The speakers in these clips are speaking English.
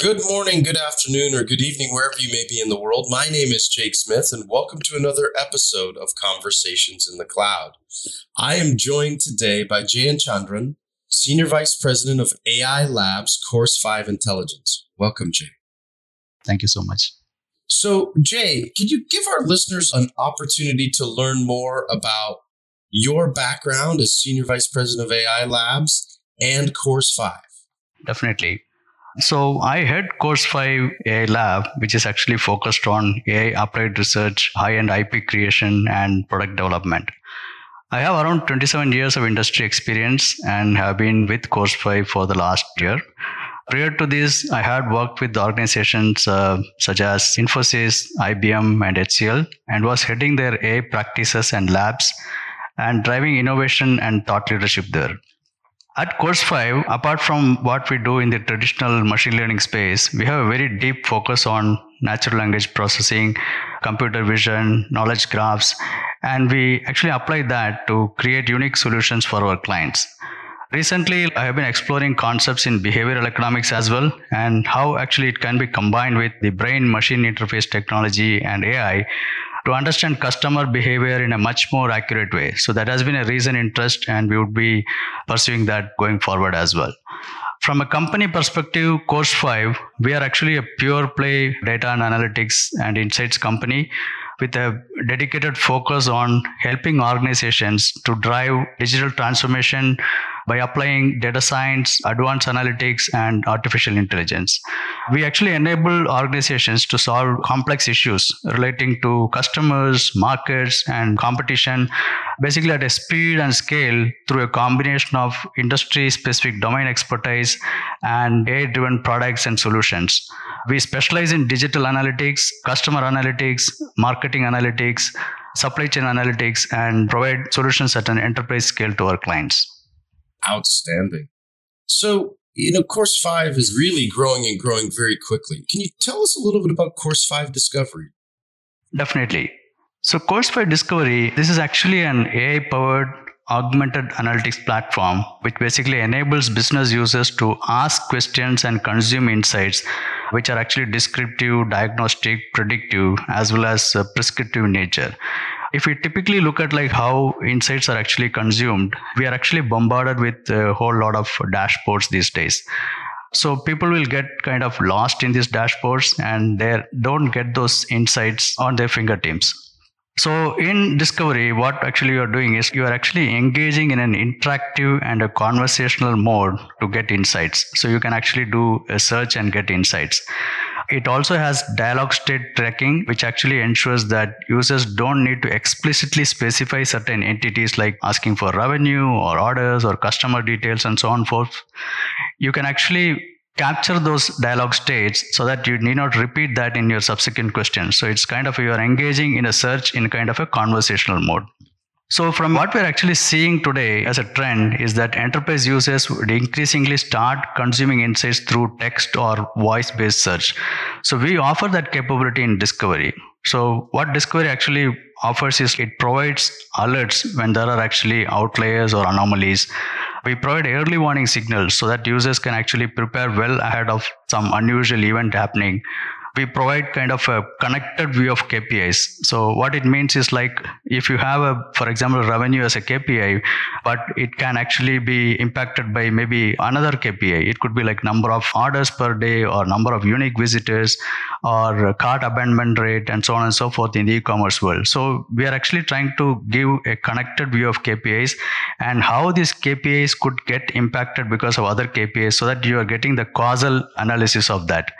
Good morning, good afternoon, or good evening, wherever you may be in the world. My name is Jake Smith, and welcome to another episode of Conversations in the Cloud. I am joined today by Jayachandran, Senior Vice President of AI Labs, Course 5 Intelligence. Welcome, Jay. Thank you so much. So, Jay, can you give our listeners an opportunity to learn more about your background as Senior Vice President of AI Labs and Course 5? Definitely. So I head Course 5 AI Lab, which is actually focused on AI applied research, high-end IP creation, and product development. I have around 27 years of industry experience and have been with Course 5 for the last year. Prior to this, I had worked with organizations uh, such as Infosys, IBM, and HCL, and was heading their AI practices and labs and driving innovation and thought leadership there. At Course 5, apart from what we do in the traditional machine learning space, we have a very deep focus on natural language processing, computer vision, knowledge graphs, and we actually apply that to create unique solutions for our clients. Recently, I have been exploring concepts in behavioral economics as well, and how actually it can be combined with the brain machine interface technology and AI to understand customer behavior in a much more accurate way. So that has been a recent interest, and we would be pursuing that going forward as well. From a company perspective, Course 5, we are actually a pure play data and analytics and insights company with a dedicated focus on helping organizations to drive digital transformation by applying data science, advanced analytics, and artificial intelligence. We actually enable organizations to solve complex issues relating to customers, markets, and competition, basically at a speed and scale through a combination of industry specific domain expertise and AI driven products and solutions. We specialize in digital analytics, customer analytics, marketing analytics, supply chain analytics, and provide solutions at an enterprise scale to our clients. Outstanding. So, you know, Course 5 is really growing and growing very quickly. Can you tell us a little bit about Course 5 Discovery? Definitely. So, Course 5 Discovery, this is actually an AI powered augmented analytics platform, which basically enables business users to ask questions and consume insights, which are actually descriptive, diagnostic, predictive, as well as uh, prescriptive in nature if we typically look at like how insights are actually consumed we are actually bombarded with a whole lot of dashboards these days. So people will get kind of lost in these dashboards and they don't get those insights on their fingertips. So in discovery what actually you are doing is you are actually engaging in an interactive and a conversational mode to get insights. So you can actually do a search and get insights it also has dialog state tracking, which actually ensures that users don't need to explicitly specify certain entities like asking for revenue or orders or customer details and so on forth. You can actually capture those dialog states so that you need not repeat that in your subsequent questions. So it's kind of you are engaging in a search in kind of a conversational mode. So, from what we're actually seeing today as a trend is that enterprise users would increasingly start consuming insights through text or voice based search. So, we offer that capability in Discovery. So, what Discovery actually offers is it provides alerts when there are actually outliers or anomalies. We provide early warning signals so that users can actually prepare well ahead of some unusual event happening we provide kind of a connected view of KPIs. So what it means is like if you have a, for example, revenue as a KPI, but it can actually be impacted by maybe another KPI. It could be like number of orders per day or number of unique visitors or cart abandonment rate and so on and so forth in the e-commerce world. So we are actually trying to give a connected view of KPIs and how these KPIs could get impacted because of other KPIs so that you are getting the causal analysis of that.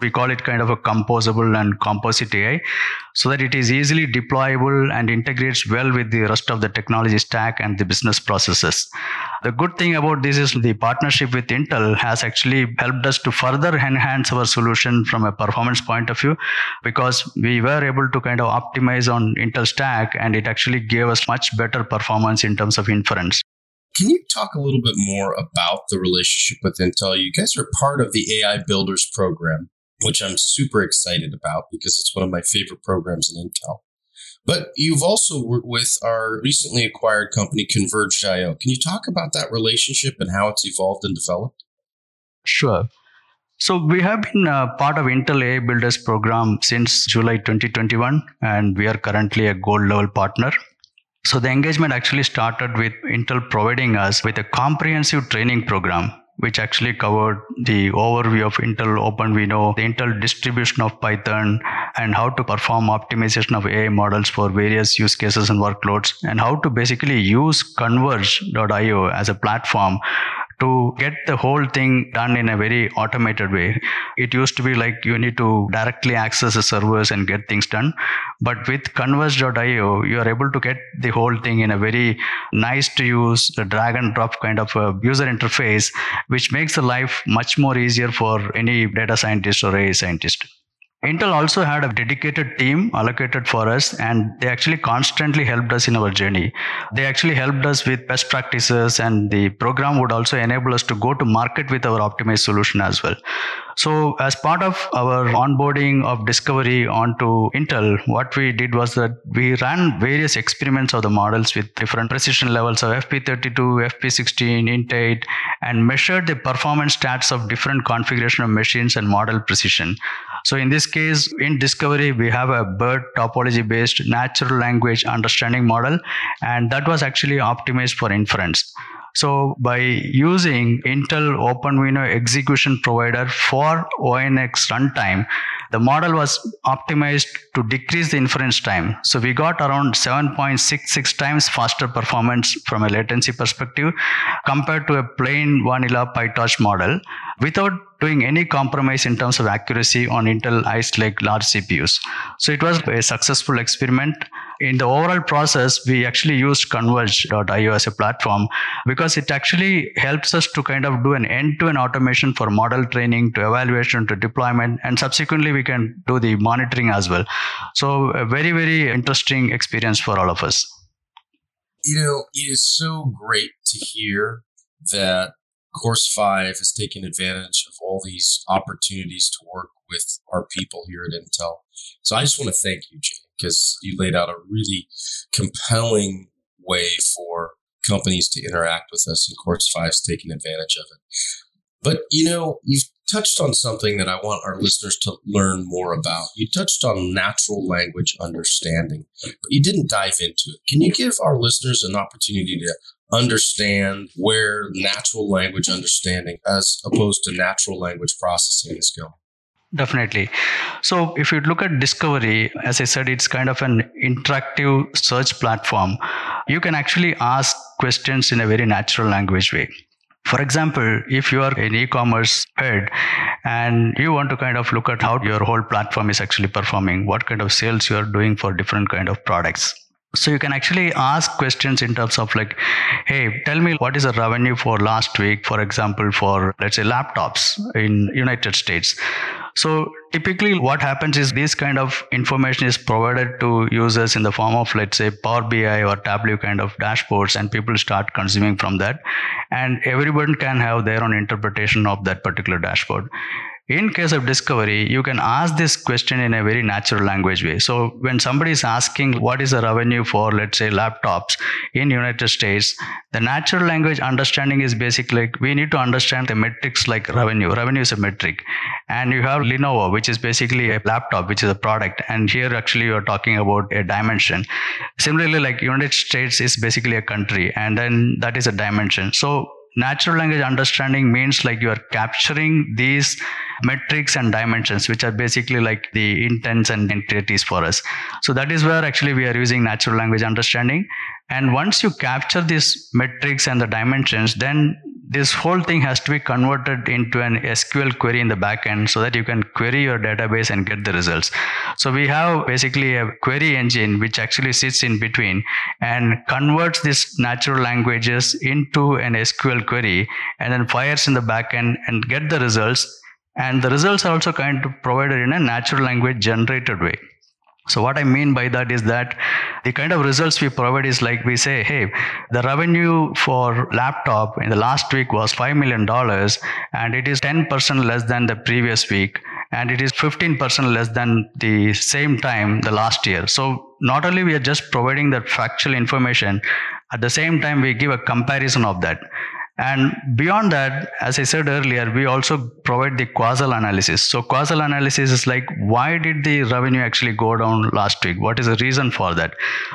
We call it kind of a composable and composite AI so that it is easily deployable and integrates well with the rest of the technology stack and the business processes. The good thing about this is the partnership with Intel has actually helped us to further enhance our solution from a performance point of view because we were able to kind of optimize on Intel stack and it actually gave us much better performance in terms of inference. Can you talk a little bit more about the relationship with Intel? You guys are part of the AI Builders program which I'm super excited about because it's one of my favorite programs in Intel. But you've also worked with our recently acquired company, cnvrg.io. Can you talk about that relationship and how it's evolved and developed? Sure. So we have been a part of Intel AI Builders program since July 2021, and we are currently a gold level partner. So the engagement actually started with Intel providing us with a comprehensive training program which actually covered the overview of Intel OpenVINO, the Intel distribution of Python, and how to perform optimization of AI models for various use cases and workloads, and how to basically use cnvrg.io as a platform to get the whole thing done in a very automated way. It used to be like you need to directly access the servers and get things done. But with cnvrg.io, you are able to get the whole thing in a very nice to use, drag and drop kind of a user interface, which makes the life much more easier for any data scientist or AI scientist. Intel also had a dedicated team allocated for us, and they actually constantly helped us in our journey. They actually helped us with best practices, and the program would also enable us to go to market with our optimized solution as well. So, as part of our onboarding of Discovery onto Intel, what we did was that we ran various experiments of the models with different precision levels of FP32, FP16, Int8, and measured the performance stats of different configuration of machines and model precision. So in this case, in Discovery, we have a BERT topology based natural language understanding model, and that was actually optimized for inference. So by using Intel OpenVINO execution provider for ONNX runtime, the model was optimized to decrease the inference time. So we got around 7.66 times faster performance from a latency perspective compared to a plain vanilla PyTorch model without doing any compromise in terms of accuracy on Intel Ice Lake large CPUs. So it was a successful experiment. In the overall process, we actually used cnvrg.io as a platform because it actually helps us to kind of do an end-to-end automation for model training to evaluation to deployment, and subsequently we can do the monitoring as well. So a very, very interesting experience for all of us. You know, it is so great to hear that Course 5 has taken advantage of all these opportunities to work with our people here at Intel. So I just want to thank you, Jay, because you laid out a really compelling way for companies to interact with us, and Course 5 is taking advantage of it. But, you know, you've touched on something that I want our listeners to learn more about. You touched on natural language understanding, but you didn't dive into it. Can you give our listeners an opportunity to understand where natural language understanding as opposed to natural language processing is going? Definitely. So, if you look at Discovery, as I said, it's kind of an interactive search platform. You can actually ask questions in a very natural language way. For example, if you are an e-commerce head and you want to kind of look at how your whole platform is actually performing, what kind of sales you are doing for different kind of products, so you can actually ask questions in terms of like hey tell me what is the revenue for last week for example for let's say laptops in united states so typically what happens is this kind of information is provided to users in the form of let's say Power BI or Tableau kind of dashboards and people start consuming from that. And everyone can have their own interpretation of that particular dashboard in case of discovery you can ask this question in a very natural language way. So when somebody is asking what is the revenue for let's say laptops in united states? The natural language understanding is basically like we need to understand the metrics like revenue. Revenue is a metric. And you have lenovo which is basically a laptop which is a product. And here actually you are talking about a dimension. Similarly like united states is basically a country and then that is a dimension. So natural language understanding means like you are capturing these metrics and dimensions which are basically like the intents and entities for us. So that is where actually we are using natural language understanding and once you capture these metrics and the dimensions then this whole thing has to be converted into an SQL query in the backend so that you can query your database and get the results. So we have basically a query engine which actually sits in between and converts these natural languages into an SQL query and then fires in the backend and get the results. And the results are also kind of provided in a natural language generated way. So what I mean by that is that the kind of results we provide is like we say, hey, the revenue for laptop in the last week was $5 million and it is 10% less than the previous week and it is 15% less than the same time the last year. So not only we are just providing that factual information, at the same time we give a comparison of that. And beyond that, as I said earlier, we also provide the causal analysis. So causal analysis is like, why did the revenue actually go down last week? What is the reason for that?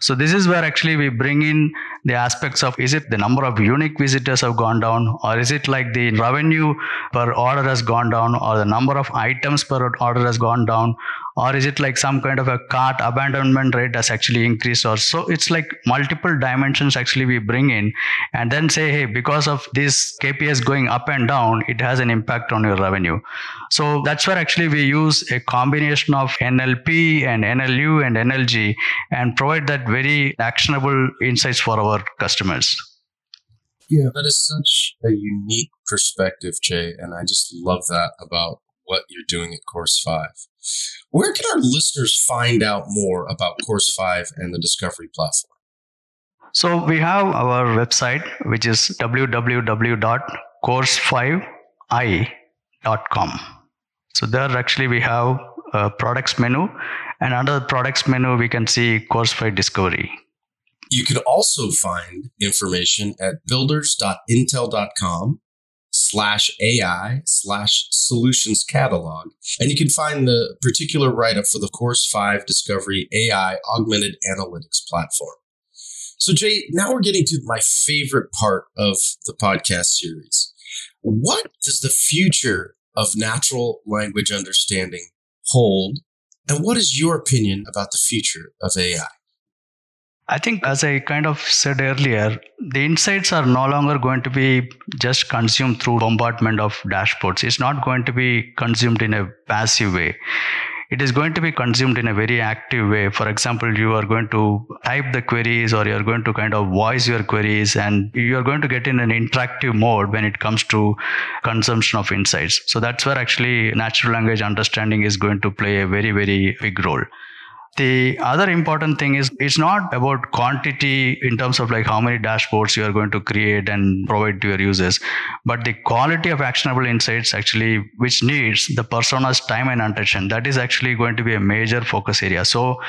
So this is where actually we bring in the aspects of, is it the number of unique visitors have gone down or is it like the revenue per order has gone down or the number of items per order has gone down or is it like some kind of a cart abandonment rate has actually increased or so it's like multiple dimensions actually we bring in and then say hey because of this kps going up and down it has an impact on your revenue. So that's where actually we use a combination of nlp and nlu and nlg and provide that very actionable insights for our customers. Yeah. That is such a unique perspective jay and i just love that about what you're doing at course 5 where can our listeners find out more about Course 5 and the Discovery platform? So we have our website, which is www.course5i.com. So there actually we have a products menu and under the products menu, we can see Course 5 Discovery. You can also find information at builders.intel.com slash AI slash solutions catalog. And you can find the particular write up for the Course 5 Discovery AI augmented analytics platform. So, Jay, now we're getting to my favorite part of the podcast series. What does the future of natural language understanding hold? And what is your opinion about the future of AI? I think, as I kind of said earlier, the insights are no longer going to be just consumed through bombardment of dashboards. It's not going to be consumed in a passive way. It is going to be consumed in a very active way. For example, you are going to type the queries or you're going to kind of voice your queries and you're going to get in an interactive mode when it comes to consumption of insights. So that's where actually natural language understanding is going to play a very, very big role. The other important thing is it's not about quantity in terms of like how many dashboards you are going to create and provide to your users, but the quality of actionable insights actually, which needs the persona's time and attention. That is actually going to be a major focus area. So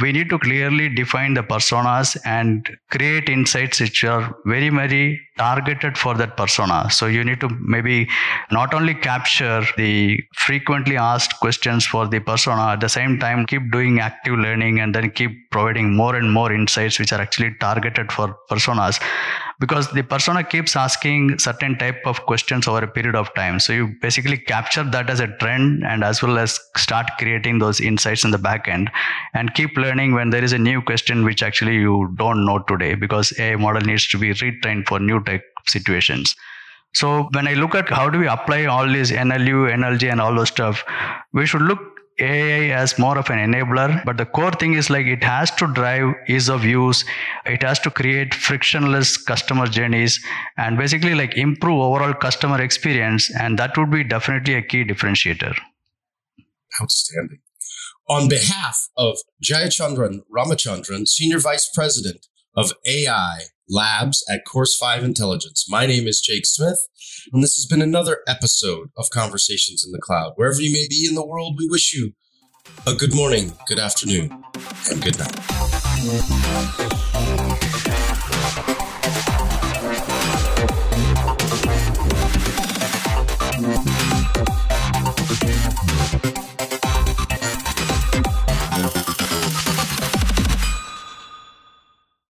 we need to clearly define the personas and create insights which are very, very targeted for that persona. So you need to maybe not only capture the frequently asked questions for the persona, at the same time keep doing active learning and then keep providing more and more insights which are actually targeted for personas because the persona keeps asking certain type of questions over a period of time. So you basically capture that as a trend and as well as start creating those insights in the back end and keep learning when there is a new question which actually you don't know today because a model needs to be retrained for new type situations. So when i look at how do we apply all these nlu nlg and all those stuff we should look AI as more of an enabler, but the core thing is like it has to drive ease of use, it has to create frictionless customer journeys, and basically like improve overall customer experience, and that would be definitely a key differentiator. Outstanding. On behalf of Jayachandran Ramachandran, Senior Vice President of AI Labs at Course 5 Intelligence. My name is Jake Smith, and this has been another episode of Conversations in the Cloud. Wherever you may be in the world, we wish you a good morning, good afternoon, and good night.